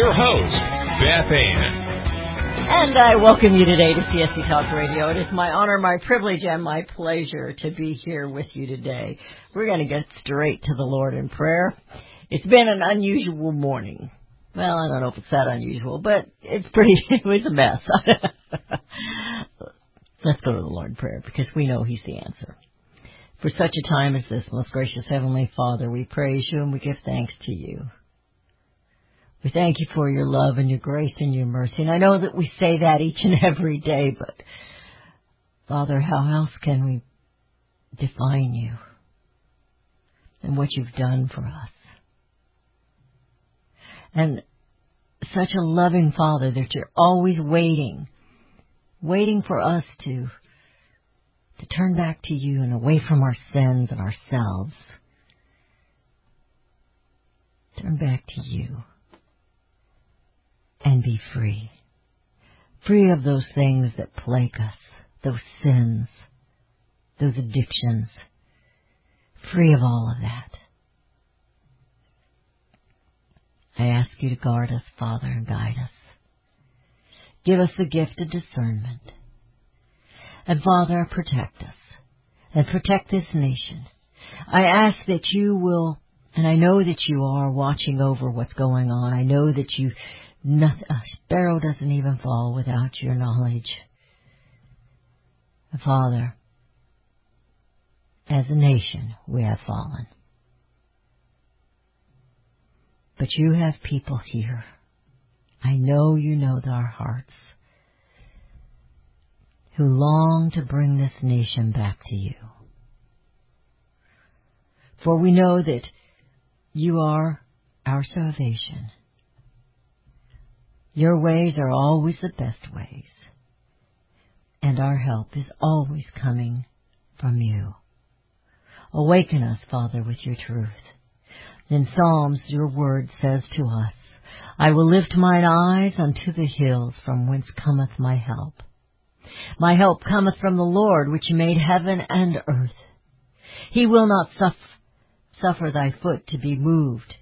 Your host, Beth Ann. And I welcome you today to CSC Talk Radio. It is my honor, my privilege, and my pleasure to be here with you today. We're going to get straight to the Lord in prayer. It's been an unusual morning. Well, I don't know if it's that unusual, but it's pretty, it was a mess. Let's go to the Lord in prayer because we know He's the answer. For such a time as this, most gracious Heavenly Father, we praise you and we give thanks to you. We thank you for your love and your grace and your mercy. And I know that we say that each and every day, but Father, how else can we define you and what you've done for us? And such a loving Father that you're always waiting, waiting for us to to turn back to you and away from our sins and ourselves. Turn back to you and be free. Free of those things that plague us, those sins, those addictions. Free of all of that. I ask you to guard us, Father, and guide us. Give us the gift of discernment. And Father, protect us and protect this nation. I ask that you will, and I know that you are watching over what's going on. I know that you Nothing, a sparrow doesn't even fall without your knowledge. Father, as a nation, we have fallen. But you have people here. I know you know our hearts who long to bring this nation back to you. For we know that you are our salvation. Your ways are always the best ways, and our help is always coming from you. Awaken us, Father, with your truth. In Psalms, your word says to us, I will lift mine eyes unto the hills from whence cometh my help. My help cometh from the Lord, which made heaven and earth. He will not suff- suffer thy foot to be moved.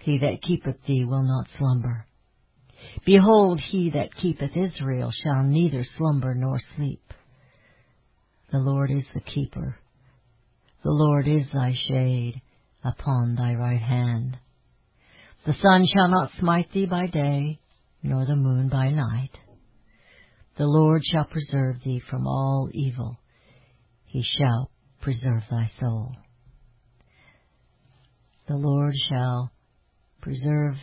He that keepeth thee will not slumber. Behold, he that keepeth Israel shall neither slumber nor sleep. The Lord is the keeper. The Lord is thy shade upon thy right hand. The sun shall not smite thee by day, nor the moon by night. The Lord shall preserve thee from all evil. He shall preserve thy soul. The Lord shall preserve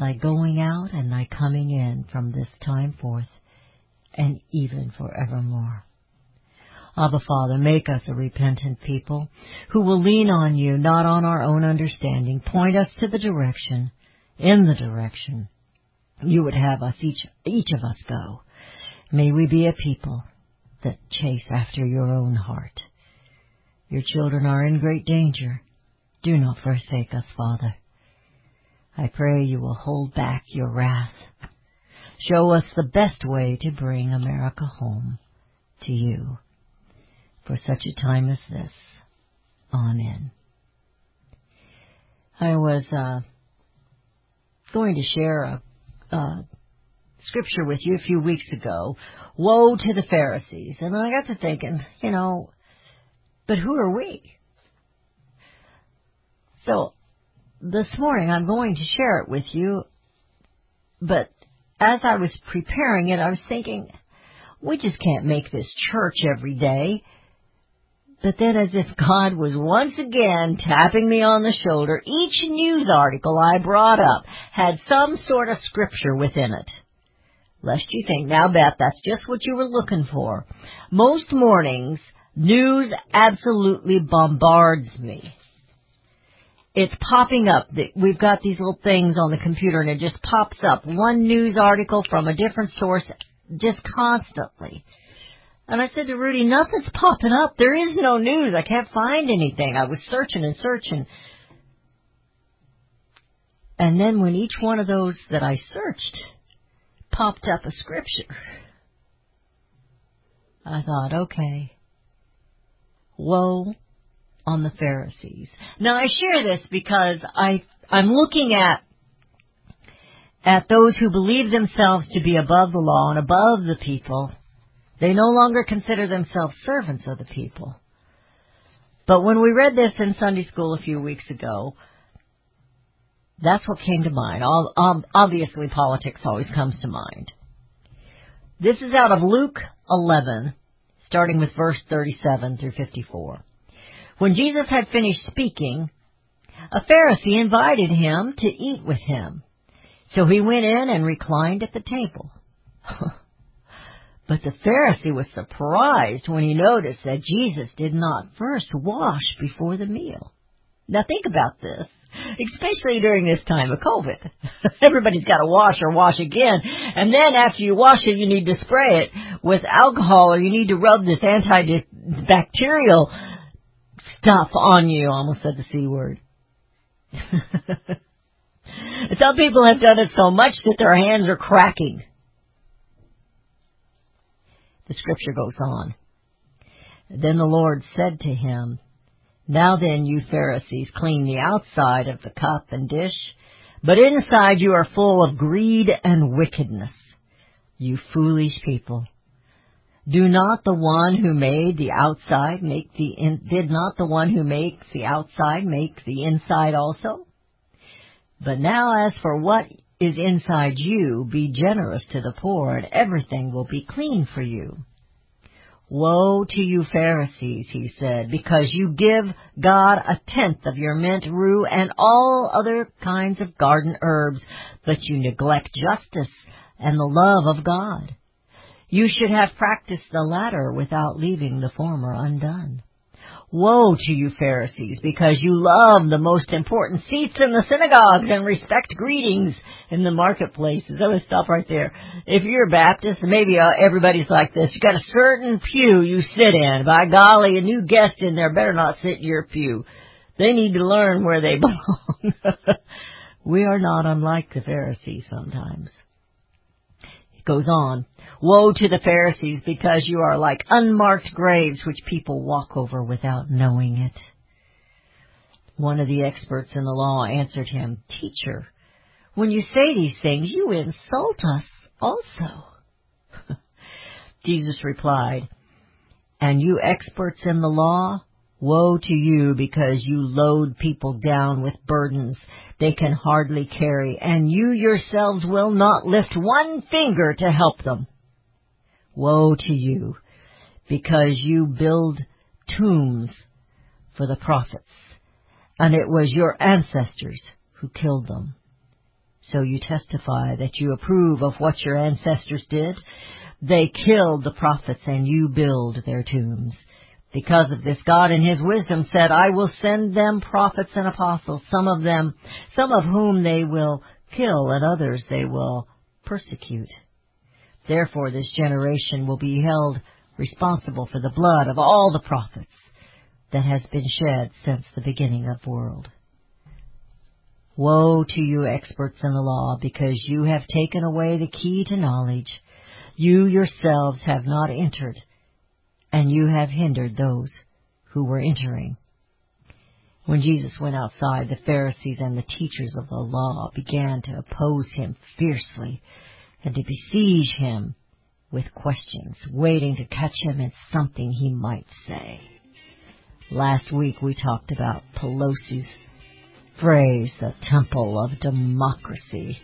thy going out and thy coming in from this time forth and even forevermore. Abba Father, make us a repentant people who will lean on you, not on our own understanding. Point us to the direction, in the direction you would have us each, each of us go. May we be a people that chase after your own heart. Your children are in great danger. Do not forsake us, Father. I pray you will hold back your wrath. Show us the best way to bring America home to you for such a time as this. Amen. I was uh, going to share a, a scripture with you a few weeks ago. Woe to the Pharisees. And I got to thinking, you know, but who are we? So this morning I'm going to share it with you, but as I was preparing it, I was thinking, we just can't make this church every day. But then as if God was once again tapping me on the shoulder, each news article I brought up had some sort of scripture within it. Lest you think, now Beth, that's just what you were looking for. Most mornings, news absolutely bombards me. It's popping up. We've got these little things on the computer and it just pops up. One news article from a different source just constantly. And I said to Rudy, nothing's popping up. There is no news. I can't find anything. I was searching and searching. And then when each one of those that I searched popped up a scripture, I thought, okay, woe on the Pharisees. Now I share this because I, I'm looking at at those who believe themselves to be above the law and above the people. They no longer consider themselves servants of the people. But when we read this in Sunday school a few weeks ago, that's what came to mind. Ob- ob- Obviously, politics always comes to mind. This is out of Luke 11, starting with verse 37 through 54. When Jesus had finished speaking, a Pharisee invited him to eat with him. So he went in and reclined at the table. but the Pharisee was surprised when he noticed that Jesus did not first wash before the meal. Now think about this, especially during this time of COVID. Everybody's got to wash or wash again, and then after you wash it, you need to spray it with alcohol or you need to rub this antibacterial stuff on you. Almost said the C word. Some people have done it so much that their hands are cracking. The scripture goes on. Then the Lord said to him, Now then, you Pharisees, clean the outside of the cup and dish, but inside you are full of greed and wickedness. You foolish people. Do not the one who made the outside make the in, did not the one who makes the outside make the inside also? But now as for what is inside you, be generous to the poor, and everything will be clean for you. Woe to you Pharisees, he said, because you give God a tenth of your mint, rue, and all other kinds of garden herbs, but you neglect justice and the love of God. You should have practiced the latter without leaving the former undone. Woe to you Pharisees, because you love the most important seats in the synagogues and respect greetings in the marketplaces. I'm going to stop right there. If you're a Baptist, maybe uh, everybody's like this. You got a certain pew you sit in. By golly, a new guest in there better not sit in your pew. They need to learn where they belong. we are not unlike the Pharisees sometimes. Goes on. Woe to the Pharisees because you are like unmarked graves which people walk over without knowing it. One of the experts in the law answered him, Teacher, when you say these things, you insult us also. Jesus replied, And you experts in the law, woe to you because you load people down with burdens they can hardly carry, and you yourselves will not lift one finger to help them. Woe to you, because you build tombs for the prophets, and it was your ancestors who killed them. So you testify that you approve of what your ancestors did. They killed the prophets, and you build their tombs. Because of this, God in His wisdom said, I will send them prophets and apostles, some of them, some of whom they will kill, and others they will persecute. Therefore this generation will be held responsible for the blood of all the prophets that has been shed since the beginning of the world. Woe to you experts in the law, because you have taken away the key to knowledge. You yourselves have not entered, and you have hindered those who were entering. When Jesus went outside, the Pharisees and the teachers of the law began to oppose him fiercely and to besiege him with questions, waiting to catch him in something he might say. Last week we talked about Pelosi's phrase, the temple of democracy,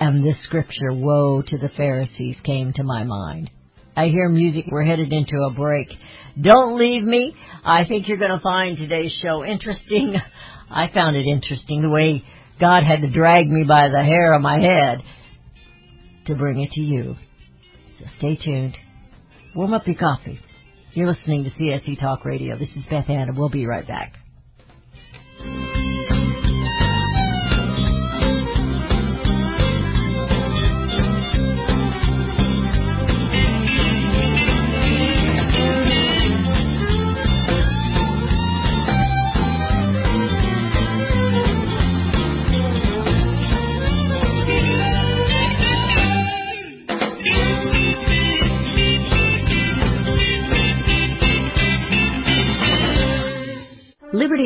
and this scripture, woe to the Pharisees, came to my mind. I hear music. We're headed into a break. Don't leave me. I think you're going to find today's show interesting. I found it interesting the way God had to drag me by the hair of my head to bring it to you. So stay tuned. Warm up your coffee. You're listening to CSC Talk Radio. This is Beth Ann, and we'll be right back.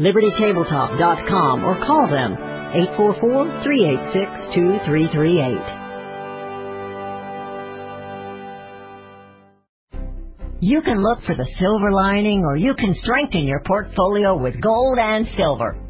LibertyTabletop.com or call them 844-386-2338. You can look for the silver lining or you can strengthen your portfolio with gold and silver.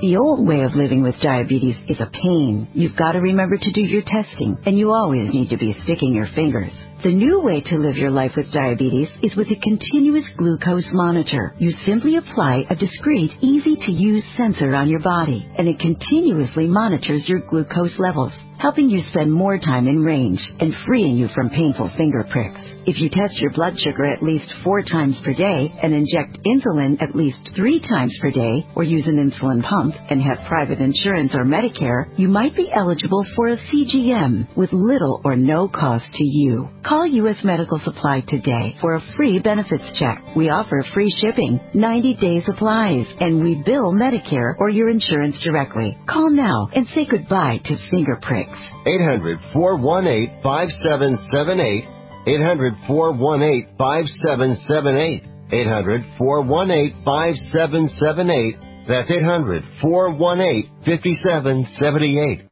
The old way of living with diabetes is a pain. You've got to remember to do your testing, and you always need to be sticking your fingers. The new way to live your life with diabetes is with a continuous glucose monitor. You simply apply a discreet, easy to use sensor on your body, and it continuously monitors your glucose levels, helping you spend more time in range and freeing you from painful finger pricks. If you test your blood sugar at least four times per day and inject insulin at least three times per day, or use an insulin pump and have private insurance or Medicare, you might be eligible for a CGM with little or no cost to you. Call U.S. Medical Supply today for a free benefits check. We offer free shipping, 90 day supplies, and we bill Medicare or your insurance directly. Call now and say goodbye to finger pricks. 800 418 5778. 800 418 5778. 800 418 5778. That's 800 418 5778.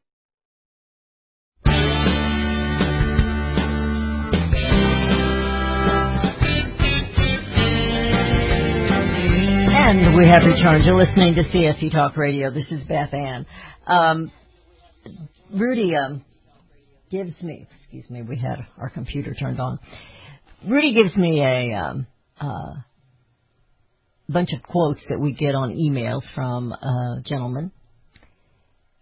And we have returned. You're listening to CSC Talk Radio. This is Beth Ann. Um, Rudy um, gives me, excuse me, we had our computer turned on. Rudy gives me a um, uh, bunch of quotes that we get on emails from a gentleman.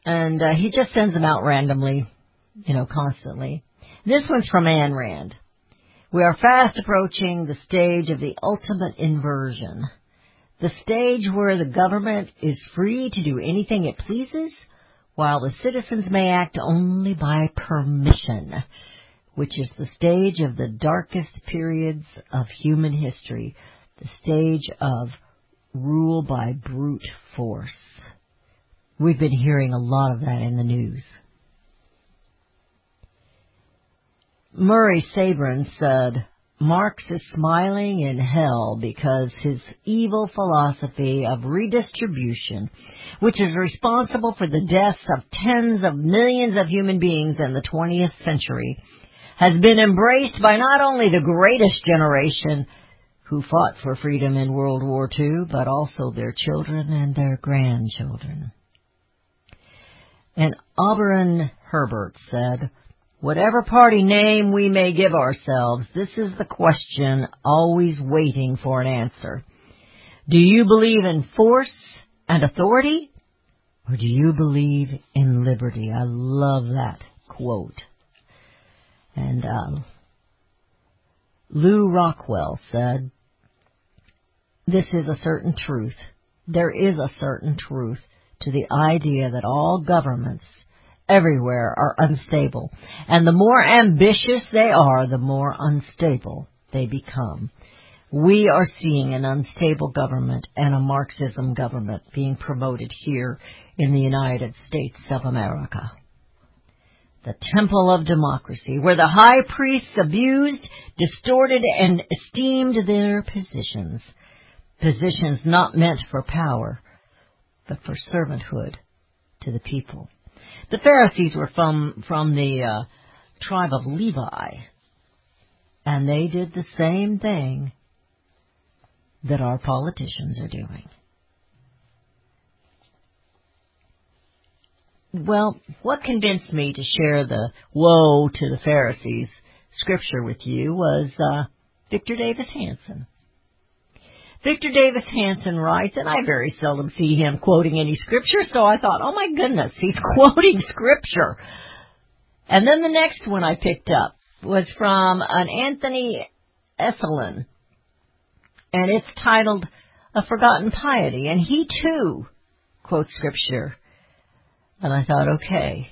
And uh, he just sends them out randomly, you know, constantly. This one's from Ayn Rand. We are fast approaching the stage of the ultimate inversion. The stage where the government is free to do anything it pleases, while the citizens may act only by permission, which is the stage of the darkest periods of human history, the stage of rule by brute force. We've been hearing a lot of that in the news. Murray Sabrin said, Marx is smiling in hell because his evil philosophy of redistribution, which is responsible for the deaths of tens of millions of human beings in the 20th century, has been embraced by not only the greatest generation who fought for freedom in World War II, but also their children and their grandchildren. And Auberon Herbert said, Whatever party name we may give ourselves, this is the question always waiting for an answer. Do you believe in force and authority? Or do you believe in liberty? I love that quote. And um, Lew Rockwell said, This is a certain truth. There is a certain truth to the idea that all governments everywhere are unstable, and the more ambitious they are, the more unstable they become. We are seeing an unstable government and a Marxism government being promoted here in the United States of America. The temple of democracy, where the high priests abused, distorted, and esteemed their positions. Positions not meant for power, but for servanthood to the people. The Pharisees were from, from the uh, tribe of Levi, and they did the same thing that our politicians are doing. Well, what convinced me to share the woe to the Pharisees scripture with you was uh, Victor Davis Hanson. Victor Davis Hanson writes, and I very seldom see him quoting any scripture, so I thought, oh my goodness, he's quoting scripture. And then the next one I picked up was from an Anthony Esolen, and it's titled A Forgotten Piety, and he too quotes scripture. And I thought, okay,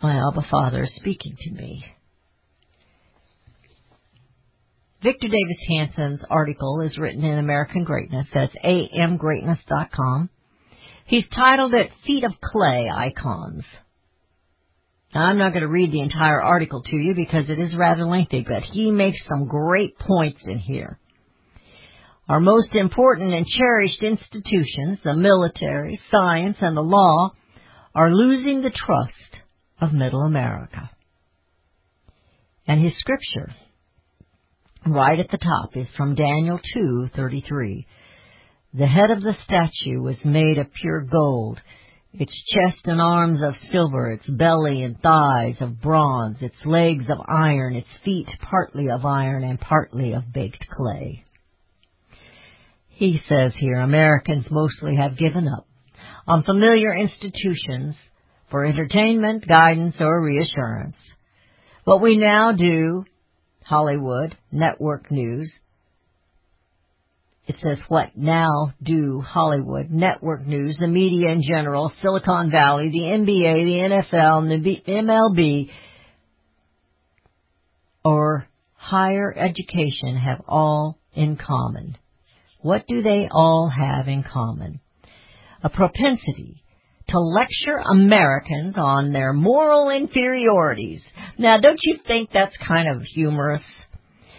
my Abba Father is speaking to me. Victor Davis Hanson's article is written in American Greatness. That's amgreatness.com. He's titled it Feet of Clay Icons. Now, I'm not going to read the entire article to you because it is rather lengthy, but he makes some great points in here. Our most important and cherished institutions, the military, science, and the law, are losing the trust of middle America. And his scripture, right at the top, is from Daniel 2:33. The head of the statue was made of pure gold, its chest and arms of silver, its belly and thighs of bronze, its legs of iron, its feet partly of iron and partly of baked clay. He says here Americans mostly have given up on familiar institutions for entertainment, guidance, or reassurance. What we now do, Hollywood, network news, it says what now do Hollywood, network news, the media in general, Silicon Valley, the NBA, the NFL, the MLB, or higher education have all in common. What do they all have in common? A propensity to lecture Americans on their moral inferiorities. Now, don't you think that's kind of humorous?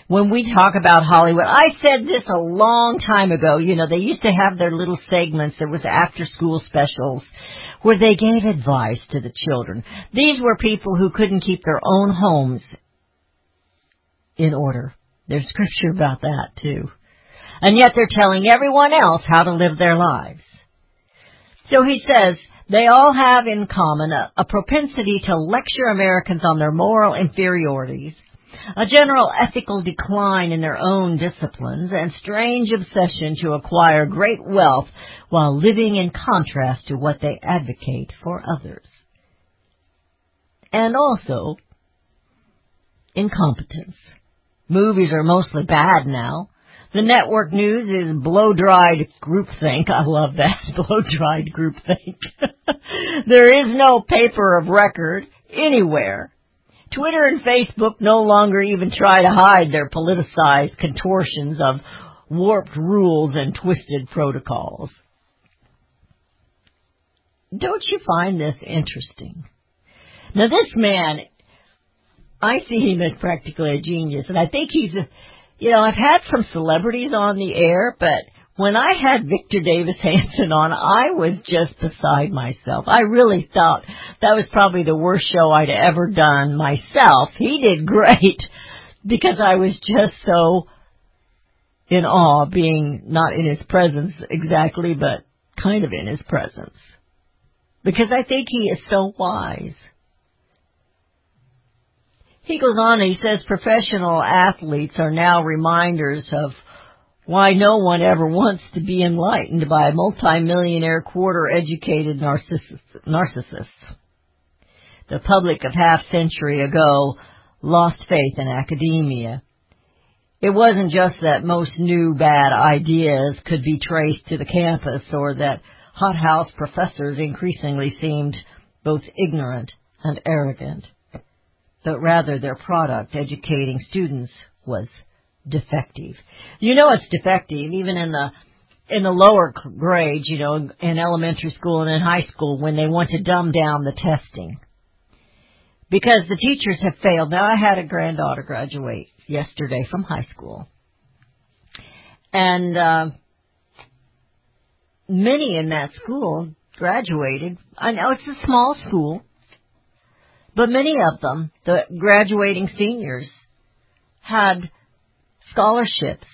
When we talk about Hollywood, I said this a long time ago. You know, they used to have their little segments. There was after school specials where they gave advice to the children. These were people who couldn't keep their own homes in order. There's scripture about that too. And yet they're telling everyone else how to live their lives. So he says, they all have in common a, a, propensity to lecture Americans on their moral inferiorities, a general ethical decline in their own disciplines, and strange obsession to acquire great wealth while living in contrast to what they advocate for others. And also, incompetence. Movies are mostly bad now. The network news is blow-dried groupthink. I love that, blow-dried groupthink. there is no paper of record anywhere. Twitter and Facebook no longer even try to hide their politicized contortions of warped rules and twisted protocols. Don't you find this interesting? Now this man, I see him as practically a genius, and I think he's a, you know, I've had some celebrities on the air, but when I had Victor Davis Hanson on, I was just beside myself. I really thought that was probably the worst show I'd ever done myself. He did great because I was just so in awe being not in his presence exactly, but kind of in his presence. Because I think he is so wise. He goes on and he says professional athletes are now reminders of why no one ever wants to be enlightened by a multimillionaire quarter educated narcissist. The public of half century ago lost faith in academia. it wasn't just that most new bad ideas could be traced to the campus or that hothouse professors increasingly seemed both ignorant and arrogant, but rather their product, educating students, was defective. You know it's defective even in the in the lower grades, you know, in elementary school and in high school when they want to dumb down the testing. Because the teachers have failed. Now I had a granddaughter graduate yesterday from high school. And uh, many in that school graduated. I know it's a small school, but many of them, the graduating seniors, had scholarships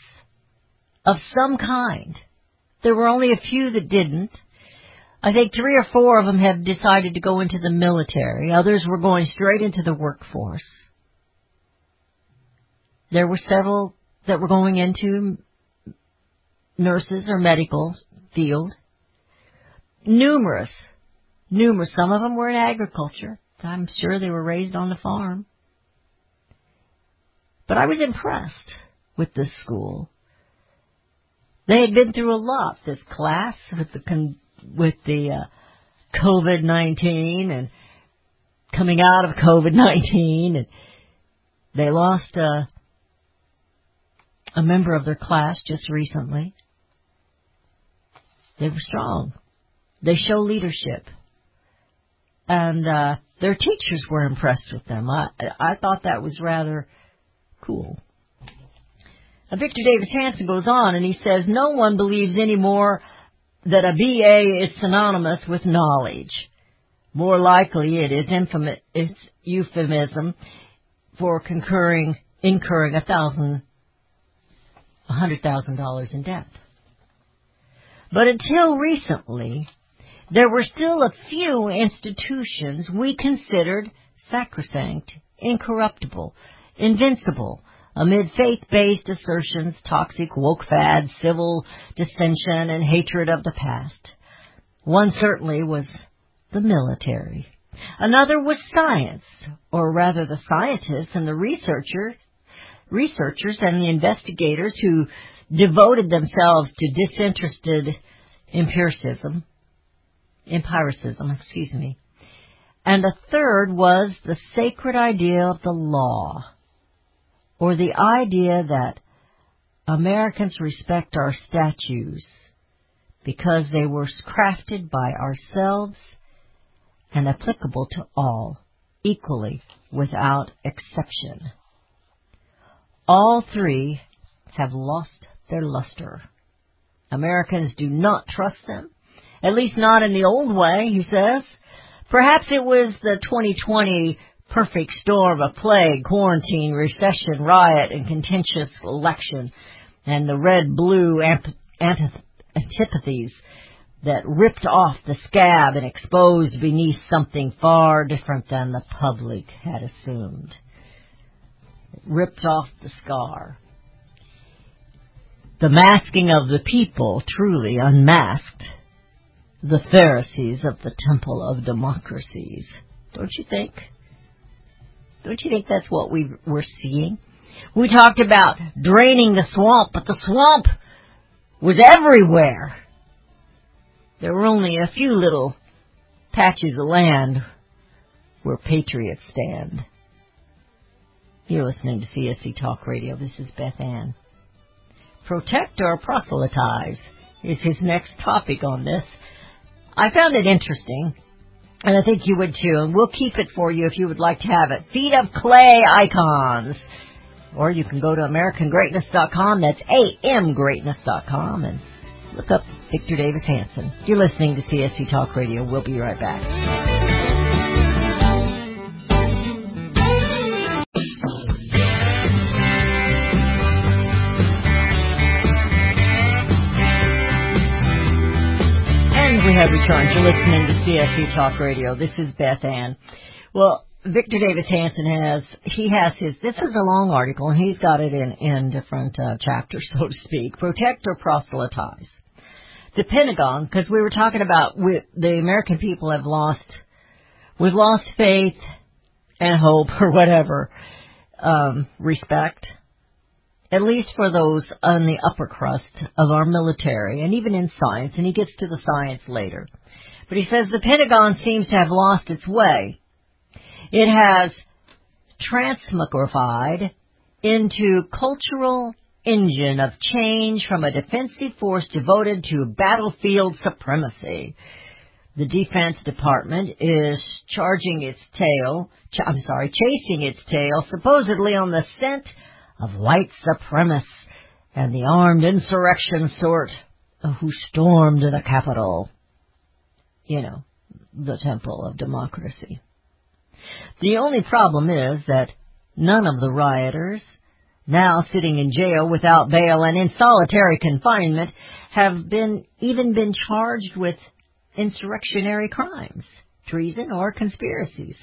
of some kind. There were only a few that didn't. I think three or four of them have decided to go into the military. Others were going straight into the workforce. There were several that were going into nurses or medical field. Numerous, numerous. Some of them were in agriculture. I'm sure they were raised on the farm. But I was impressed with this school. They had been through a lot. This class with the con- with the uh, COVID nineteen and coming out of COVID nineteen, and they lost a a member of their class just recently. They were strong. They show leadership, and uh, their teachers were impressed with them. I I thought that was rather cool. Now, Victor Davis Hanson goes on and he says, no one believes anymore that a BA is synonymous with knowledge. More likely it is infam- it's euphemism for concurring, incurring a thousand, a hundred thousand dollars in debt. But until recently, there were still a few institutions we considered sacrosanct, incorruptible, invincible, amid faith-based assertions, toxic woke fads, civil dissension, and hatred of the past. One certainly was the military. Another was science, or rather the scientists and the researcher, researchers and the investigators who devoted themselves to disinterested empiricism, empiricism, excuse me. And a third was the sacred idea of the law, or the idea that Americans respect our statues because they were crafted by ourselves and applicable to all equally without exception. All three have lost their luster. Americans do not trust them, at least not in the old way, he says. Perhaps it was the 2020 perfect storm of plague, quarantine, recession, riot, and contentious election, and the red-blue antith- antipathies that ripped off the scab and exposed beneath something far different than the public had assumed. It ripped off the scar. The masking of the people truly unmasked the Pharisees of the temple of democracies. Don't you think? Don't you think that's what we were seeing? We talked about draining the swamp, but the swamp was everywhere. There were only a few little patches of land where patriots stand. You're listening to CSC Talk Radio. This is Beth Ann. Protect or proselytize is his next topic on this. I found it interesting, and I think you would too, and we'll keep it for you if you would like to have it. Feet of clay icons. Or you can go to AmericanGreatness.com, that's amgreatness.com, and look up Victor Davis Hanson. You're listening to CSC Talk Radio. We'll be right back. Have returned. You're listening to CSC Talk Radio. This is Beth Ann. Well, Victor Davis Hanson has, he has his, this is a long article and he's got it in, in different uh, chapters, so to speak. Protect or proselytize. The Pentagon, because we were talking about we, the American people have lost, we've lost faith and hope or whatever, um, respect at least for those on the upper crust of our military and even in science, and he gets to the science later. But he says the Pentagon seems to have lost its way. It has transmogrified into cultural engine of change from a defensive force devoted to battlefield supremacy. The Defense Department is charging its tail, ch- I'm sorry, chasing its tail supposedly on the scent of white supremacists and the armed insurrection sort uh, who stormed the Capitol. You know, the temple of democracy. The only problem is that none of the rioters, now sitting in jail without bail and in solitary confinement, have been even been charged with insurrectionary crimes, treason, or conspiracies.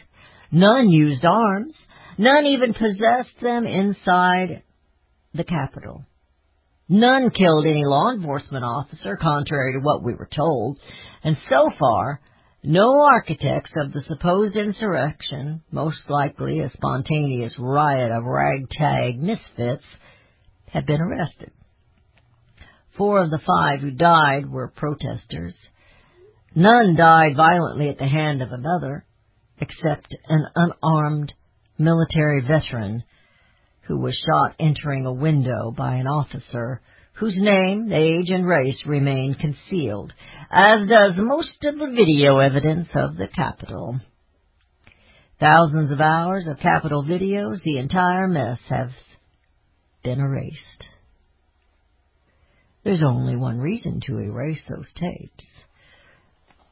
None used arms. None even possessed them inside the Capitol. None killed any law enforcement officer, contrary to what we were told. And so far, no architects of the supposed insurrection, most likely a spontaneous riot of ragtag misfits, have been arrested. Four of the five who died were protesters. None died violently at the hand of another, except an unarmed military veteran who was shot entering a window by an officer whose name, age, and race remain concealed, as does most of the video evidence of the Capitol. Thousands of hours of Capitol videos, the entire mess has been erased. There's only one reason to erase those tapes,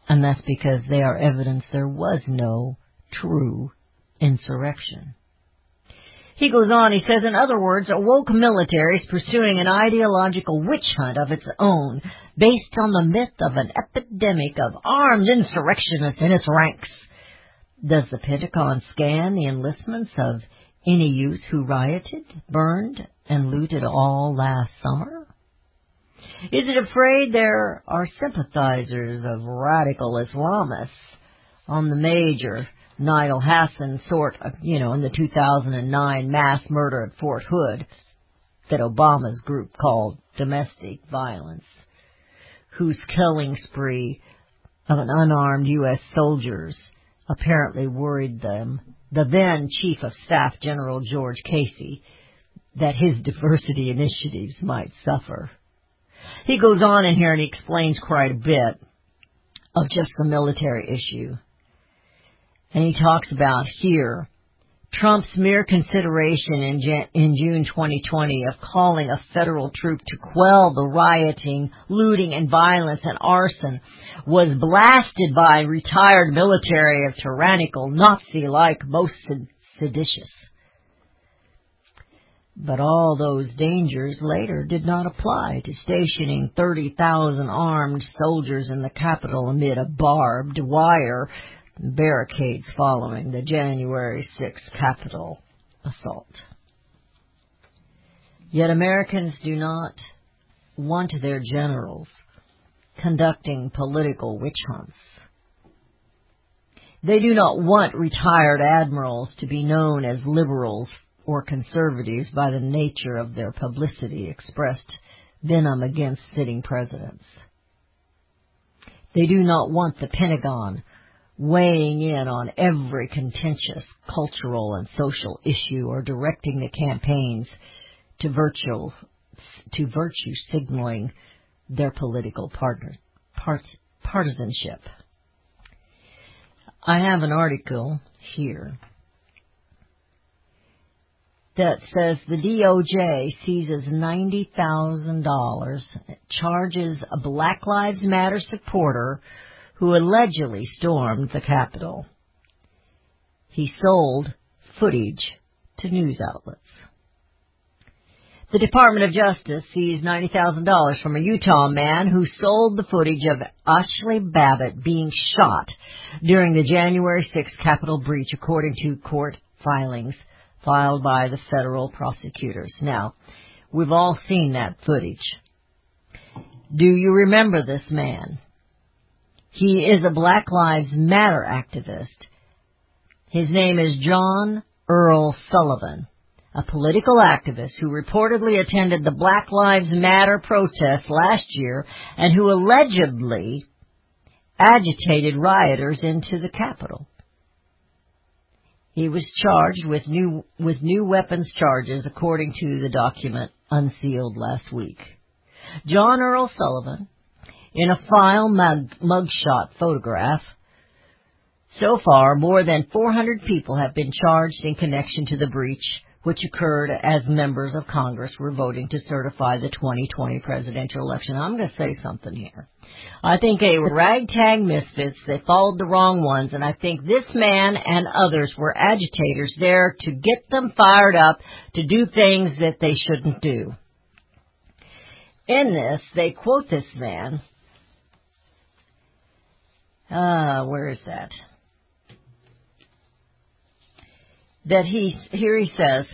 and that's because they are evidence there was no true insurrection. He goes on, he says, in other words, a woke military is pursuing an ideological witch hunt of its own, based on the myth of an epidemic of armed insurrectionists in its ranks. Does the Pentagon scan the enlistments of any youth who rioted, burned, and looted all last summer? Is it afraid there are sympathizers of radical Islamists on the major Nidal Hasan sort of, you know, in the 2009 mass murder at Fort Hood that Obama's group called domestic violence, whose killing spree of an unarmed U.S. soldiers apparently worried them, the then Chief of Staff General George Casey, that his diversity initiatives might suffer. He goes on in here and he explains quite a bit of just the military issue. And he talks about here Trump's mere consideration in, in June 2020 of calling a federal troop to quell the rioting, looting, and violence and arson was blasted by retired military of tyrannical Nazi-like most sed- seditious. But all those dangers later did not apply to stationing 30,000 armed soldiers in the Capitol amid a barbed wire barricades following the January 6th Capitol assault. Yet Americans do not want their generals conducting political witch hunts. They do not want retired admirals to be known as liberals or conservatives by the nature of their publicity expressed venom against sitting presidents. They do not want the Pentagon weighing in on every contentious cultural and social issue or directing the campaigns to virtual to virtue signaling their political partner part, partisanship. I have an article here that says the DOJ seizes $90,000, charges a Black Lives Matter supporter who allegedly stormed the Capitol. He sold footage to news outlets. The Department of Justice seized $90,000 from a Utah man who sold the footage of Ashley Babbitt being shot during the January 6th Capitol breach, according to court filings filed by the federal prosecutors. Now, we've all seen that footage. Do you remember this man? He is a Black Lives Matter activist. His name is John Earl Sullivan, a political activist who reportedly attended the Black Lives Matter protest last year and who allegedly agitated rioters into the Capitol. He was charged with new with new weapons charges according to the document unsealed last week. John Earl Sullivan, in a file mug, mugshot photograph, so far more than 400 people have been charged in connection to the breach which occurred as members of Congress were voting to certify the 2020 presidential election. I'm going to say something here. I think they were ragtag misfits. They followed the wrong ones, and I think this man and others were agitators there to get them fired up to do things that they shouldn't do. In this, they quote this man. Uh, where is that? That he, here he says,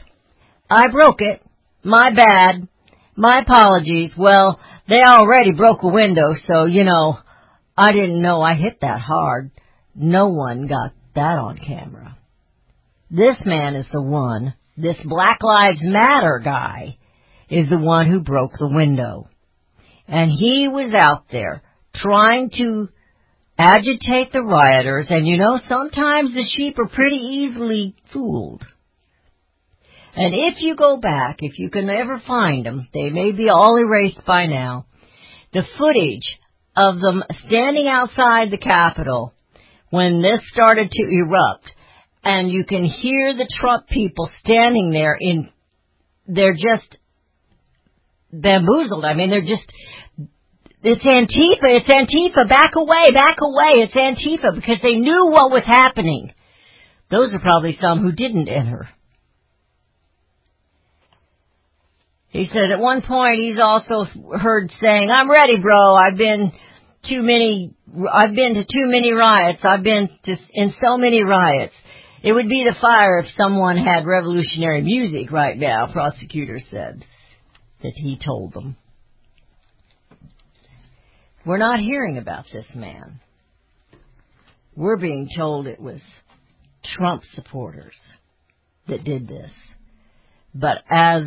I broke it. My bad. My apologies. Well, they already broke a window, so, you know, I didn't know I hit that hard. No one got that on camera. This man is the one, this Black Lives Matter guy, is the one who broke the window. And he was out there trying to agitate the rioters, and you know, sometimes the sheep are pretty easily fooled. And if you go back, if you can ever find them, they may be all erased by now, the footage of them standing outside the Capitol when this started to erupt, and you can hear the Trump people standing there in, they're just bamboozled. I mean, they're just, it's Antifa, it's Antifa, back away, back away, it's Antifa, because they knew what was happening. Those are probably some who didn't enter. He said at one point he's also heard saying, I'm ready, bro, I've been too many, I've been to too many riots, I've been to, in so many riots. It would be the fire if someone had revolutionary music right now, prosecutors said that he told them. We're not hearing about this man. We're being told it was Trump supporters that did this. But as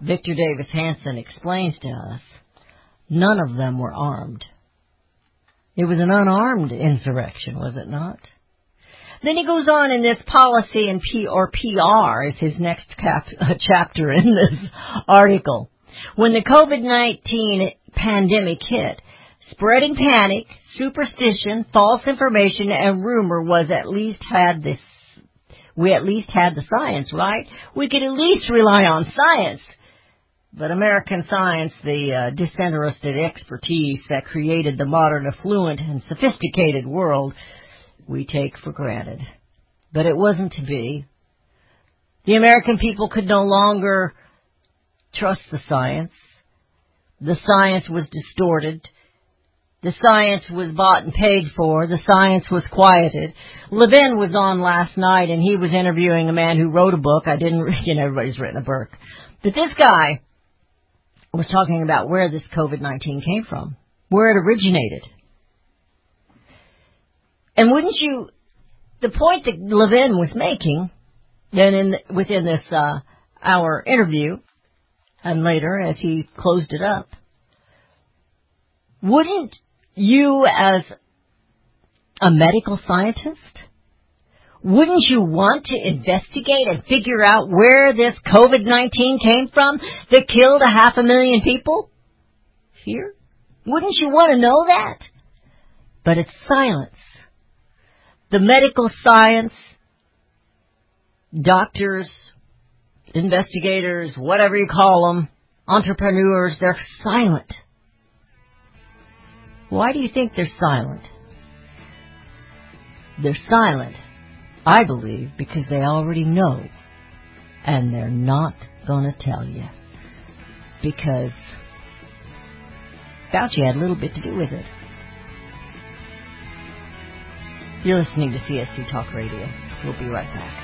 Victor Davis Hanson explains to us, none of them were armed. It was an unarmed insurrection, was it not? Then he goes on in this policy and P or PR is his next cap, uh, chapter in this article. When the COVID-19 pandemic hit, spreading panic, superstition, false information, and rumor was at least had this, we at least had the science, right? We could at least rely on science. But American science, the uh, disinterested expertise that created the modern affluent and sophisticated world, we take for granted. But it wasn't to be. The American people could no longer trust the science. The science was distorted. The science was bought and paid for. The science was quieted. Levin was on last night and he was interviewing a man who wrote a book. I didn't, read you know, everybody's written a book. But this guy was talking about where this COVID-19 came from, where it originated. And wouldn't you, the point that Levin was making, then in, within this, uh, our interview, and later as he closed it up, wouldn't you as a medical scientist, wouldn't you want to investigate and figure out where this COVID-19 came from that killed a half a million people? Here? Wouldn't you want to know that? But it's silence. The medical science, doctors, investigators, whatever you call them, entrepreneurs, they're silent. Why do you think they're silent? They're silent, I believe, because they already know. And they're not going to tell you. Because Fauci had a little bit to do with it. You're listening to CSC Talk Radio. We'll be right back.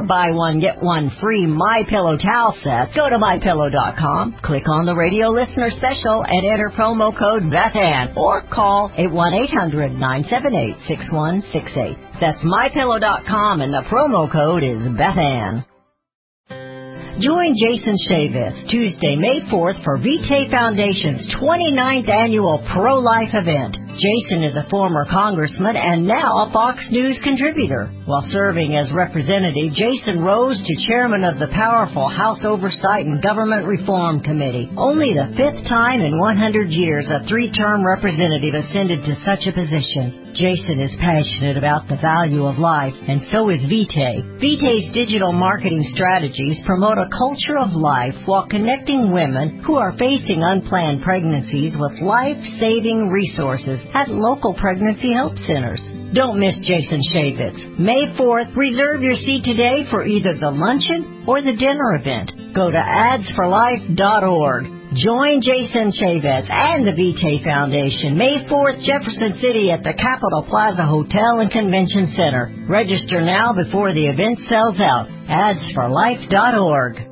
buy one get one free My Pillow towel set, go to MyPillow.com, click on the radio listener special, and enter promo code BethAnn, or call 81800-978-6168. That's mypillow.com and the promo code is Bethann. Join Jason Chaffetz Tuesday, May 4th for Vitae Foundation's 29th annual pro-life event. Jason is a former congressman and now a Fox News contributor. While serving as representative, Jason rose to chairman of the powerful House Oversight and Government Reform Committee. Only the fifth time in 100 years a three-term representative ascended to such a position. Jason is passionate about the value of life, and so is Vitae. Vitae's digital marketing strategies promote a culture of life while connecting women who are facing unplanned pregnancies with life-saving resources at local pregnancy help centers. Don't miss Jason Chaffetz. May 4th, reserve your seat today for either the luncheon or the dinner event. Go to adsforlife.org. Join Jason Chaffetz and the Vitae Foundation May 4th, Jefferson City at the Capitol Plaza Hotel and Convention Center. Register now before the event sells out. Adsforlife.org.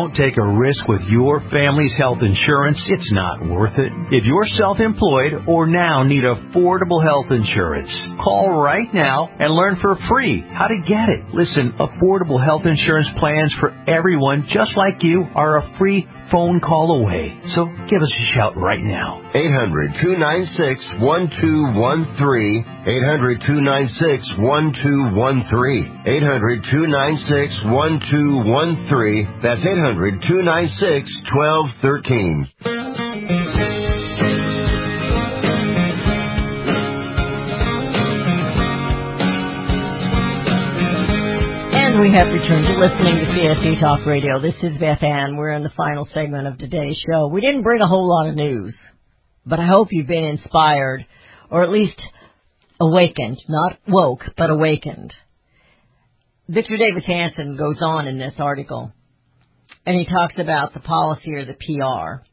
take a risk with your family's health insurance. It's not worth it. If you're self-employed or now need affordable health insurance, call right now and learn for free how to get it. Listen, affordable health insurance plans for everyone just like you are a free phone call away. So give us a shout right now. 800 296 1213. 800 296 1213. 800 296 1213. That's 800 296 1213. And we have returned to listening to CSC Talk Radio. This is Beth Ann. We're in the final segment of today's show. We didn't bring a whole lot of news, but I hope you've been inspired, or at least awakened. Not woke, but awakened. Victor Davis Hanson goes on in this article, and he talks about the policy or the PR.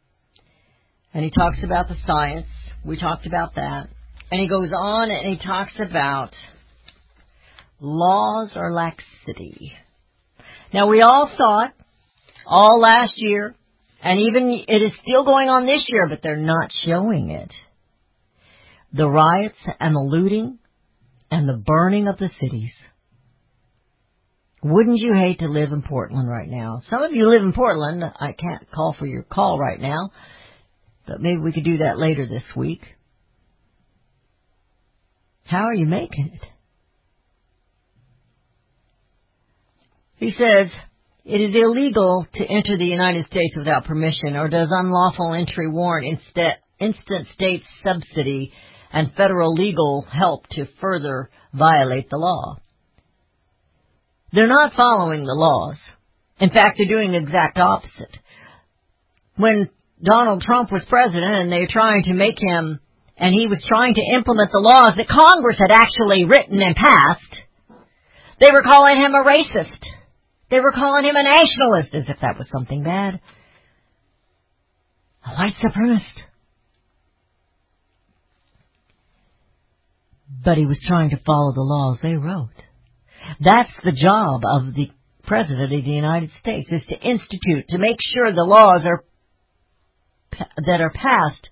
And he talks about the science. We talked about that. And he goes on and he talks about laws or laxity. Now we all thought all last year, and even it is still going on this year, but they're not showing it. the riots and the looting and the burning of the cities. Wouldn't you hate to live in Portland right now? Some of you live in Portland. I can't call for your call right now, but maybe we could do that later this week. How are you making it? He says, it is illegal to enter the United States without permission or does unlawful entry warrant insta- instant state subsidy and federal legal help to further violate the law. They're not following the laws. In fact, they're doing the exact opposite. When Donald Trump was president and they were trying to make him, and he was trying to implement the laws that Congress had actually written and passed, they were calling him a racist. They were calling him a nationalist as if that was something bad. A white supremacist. But he was trying to follow the laws they wrote. That's the job of the President of the United States, is to institute, to make sure the laws are, that are passed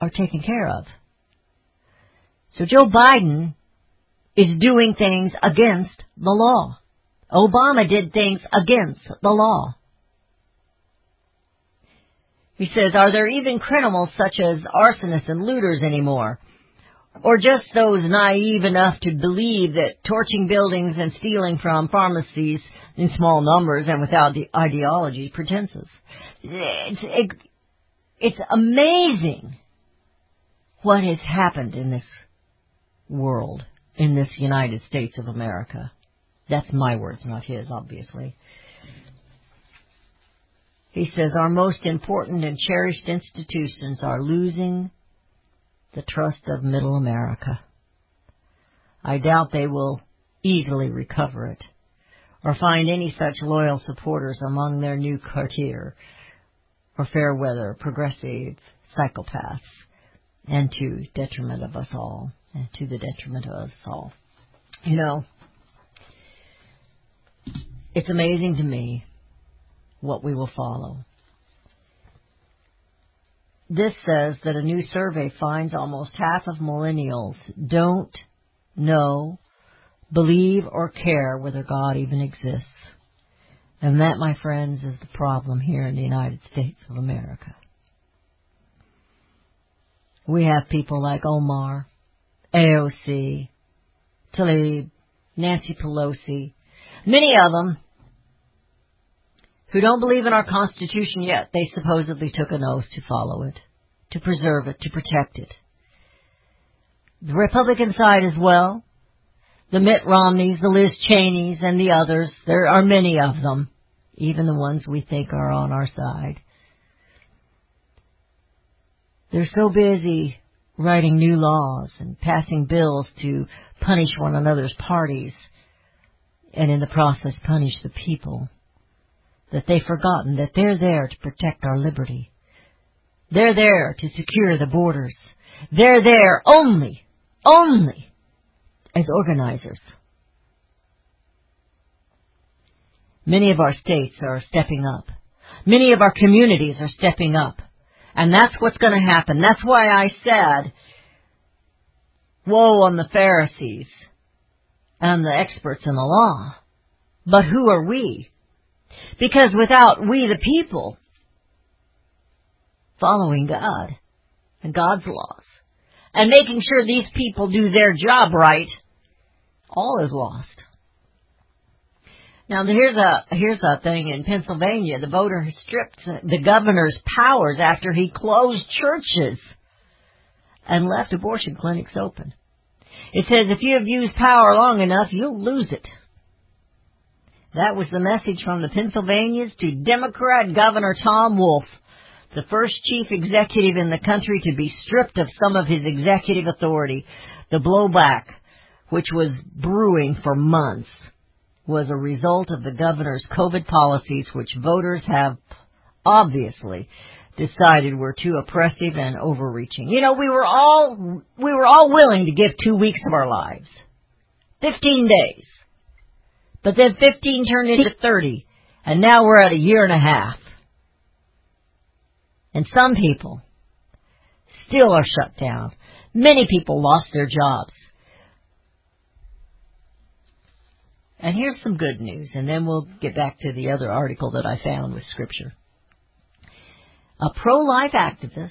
are taken care of. So Joe Biden is doing things against the law. Obama did things against the law. He says, are there even criminals such as arsonists and looters anymore? Or just those naive enough to believe that torching buildings and stealing from pharmacies in small numbers and without the ideology pretenses? It's, it, it's amazing what has happened in this world, in this United States of America. That's my words, not his, obviously. He says our most important and cherished institutions are losing the trust of middle America. I doubt they will easily recover it or find any such loyal supporters among their new courtier or fair weather progressive psychopaths and to detriment of us all to the detriment of us all. You know, it's amazing to me what we will follow. This says that a new survey finds almost half of millennials don't know, believe, or care whether God even exists. And that, my friends, is the problem here in the United States of America. We have people like Omar, AOC, Tlaib, Nancy Pelosi, many of them who don't believe in our Constitution yet. They supposedly took an oath to follow it, to preserve it, to protect it. The Republican side as well, the Mitt Romneys, the Liz Cheneys, and the others, there are many of them, even the ones we think are on our side. They're so busy writing new laws and passing bills to punish one another's parties and in the process punish the people that they've forgotten that they're there to protect our liberty. They're there to secure the borders. They're there only, only as organizers. Many of our states are stepping up. Many of our communities are stepping up. And that's what's going to happen. That's why I said, woe on the Pharisees and the experts in the law. But who are we? Because without we the people following God and God's laws and making sure these people do their job right, all is lost. Now here's a here's a thing in Pennsylvania. The voter stripped the governor's powers after he closed churches and left abortion clinics open. It says if you have used power long enough, you'll lose it. That was the message from the Pennsylvanians to Democrat Governor Tom Wolf, the first chief executive in the country to be stripped of some of his executive authority. The blowback, which was brewing for months, was a result of the governor's COVID policies, which voters have obviously decided were too oppressive and overreaching. You know, we were all we were all willing to give 2 weeks of our lives. 15 days. But then 15 turned into 30, and now we're at a year and a half. And some people still are shut down. Many people lost their jobs. And here's some good news, and then we'll get back to the other article that I found with scripture. A pro-life activist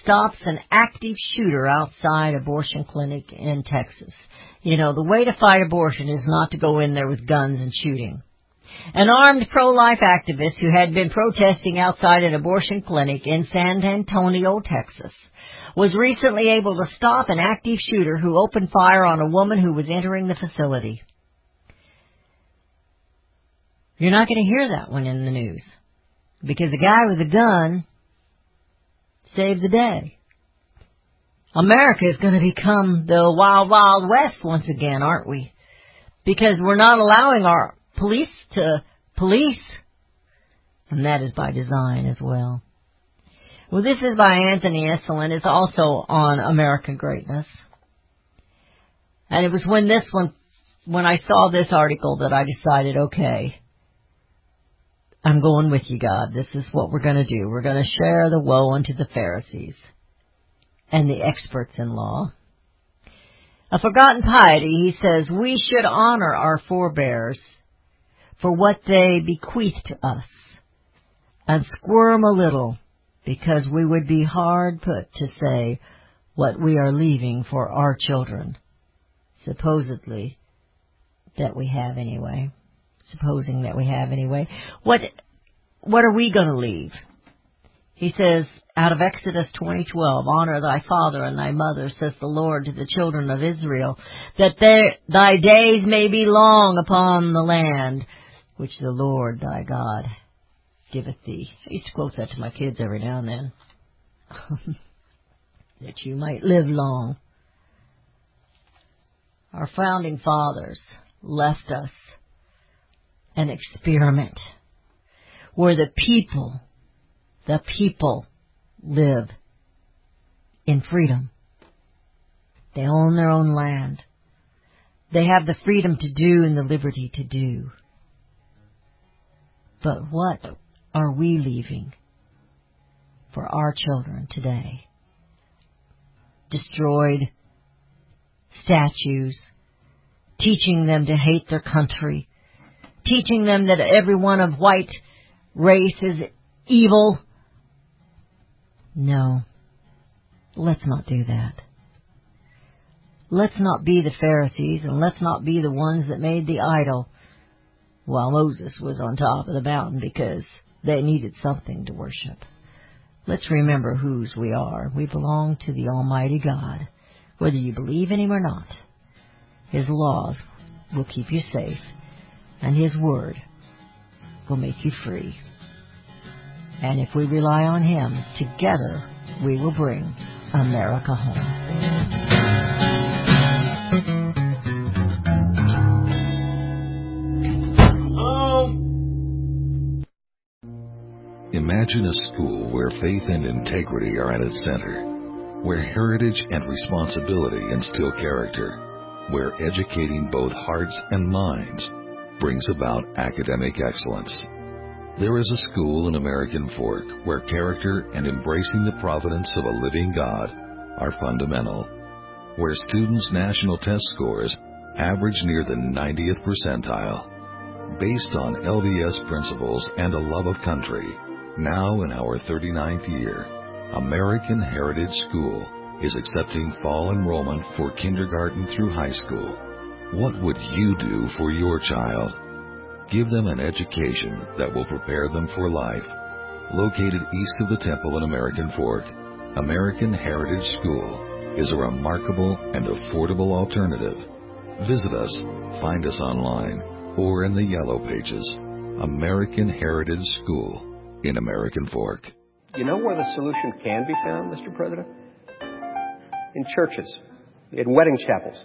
stops an active shooter outside abortion clinic in Texas. You know, the way to fight abortion is not to go in there with guns and shooting. An armed pro-life activist who had been protesting outside an abortion clinic in San Antonio, Texas, was recently able to stop an active shooter who opened fire on a woman who was entering the facility. You're not going to hear that one in the news because the guy with the gun saved the day. America is going to become the wild, wild west once again, aren't we? Because we're not allowing our police to police. And that is by design as well. Well, this is by Anthony Esolen. It's also on American Greatness. And it was when this one, when I saw this article that I decided, okay, I'm going with you, God. This is what we're going to do. We're going to share the woe unto the Pharisees and the experts in law. A forgotten piety, he says, we should honor our forebears for what they bequeathed to us and squirm a little because we would be hard put to say what we are leaving for our children, supposedly that we have anyway supposing that we have anyway. What what are we going to leave? He says out of Exodus 20:12, honor thy father and thy mother, says the Lord to the children of Israel, that their, thy days may be long upon the land which the Lord thy God giveth thee. I used to quote that to my kids every now and then. that you might live long. Our founding fathers left us an experiment where the people, the people live in freedom. They own their own land. They have the freedom to do and the liberty to do. But what are we leaving for our children today? Destroyed statues, teaching them to hate their country, teaching them that everyone of white race is evil. No. Let's not do that. Let's not be the Pharisees and let's not be the ones that made the idol while Moses was on top of the mountain because they needed something to worship. Let's remember whose we are. We belong to the Almighty God, whether you believe in Him or not. His laws will keep you safe and His Word will make you free. And if we rely on Him, together we will bring America home. Um. Imagine a school where faith and integrity are at its center, where heritage and responsibility instill character, where educating both hearts and minds brings about academic excellence. There is a school in American Fork where character and embracing the providence of a living God are fundamental, where students' national test scores average near the 90th percentile. Based on LDS principles and a love of country, now in our 39th year, American Heritage School is accepting fall enrollment for kindergarten through high school. What would you do for your child? Give them an education that will prepare them for life. Located east of the temple in American Fork, American Heritage School is a remarkable and affordable alternative. Visit us, find us online, or in the yellow pages. American Heritage School in American Fork. You know where the solution can be found, Mr. President? In churches, in wedding chapels,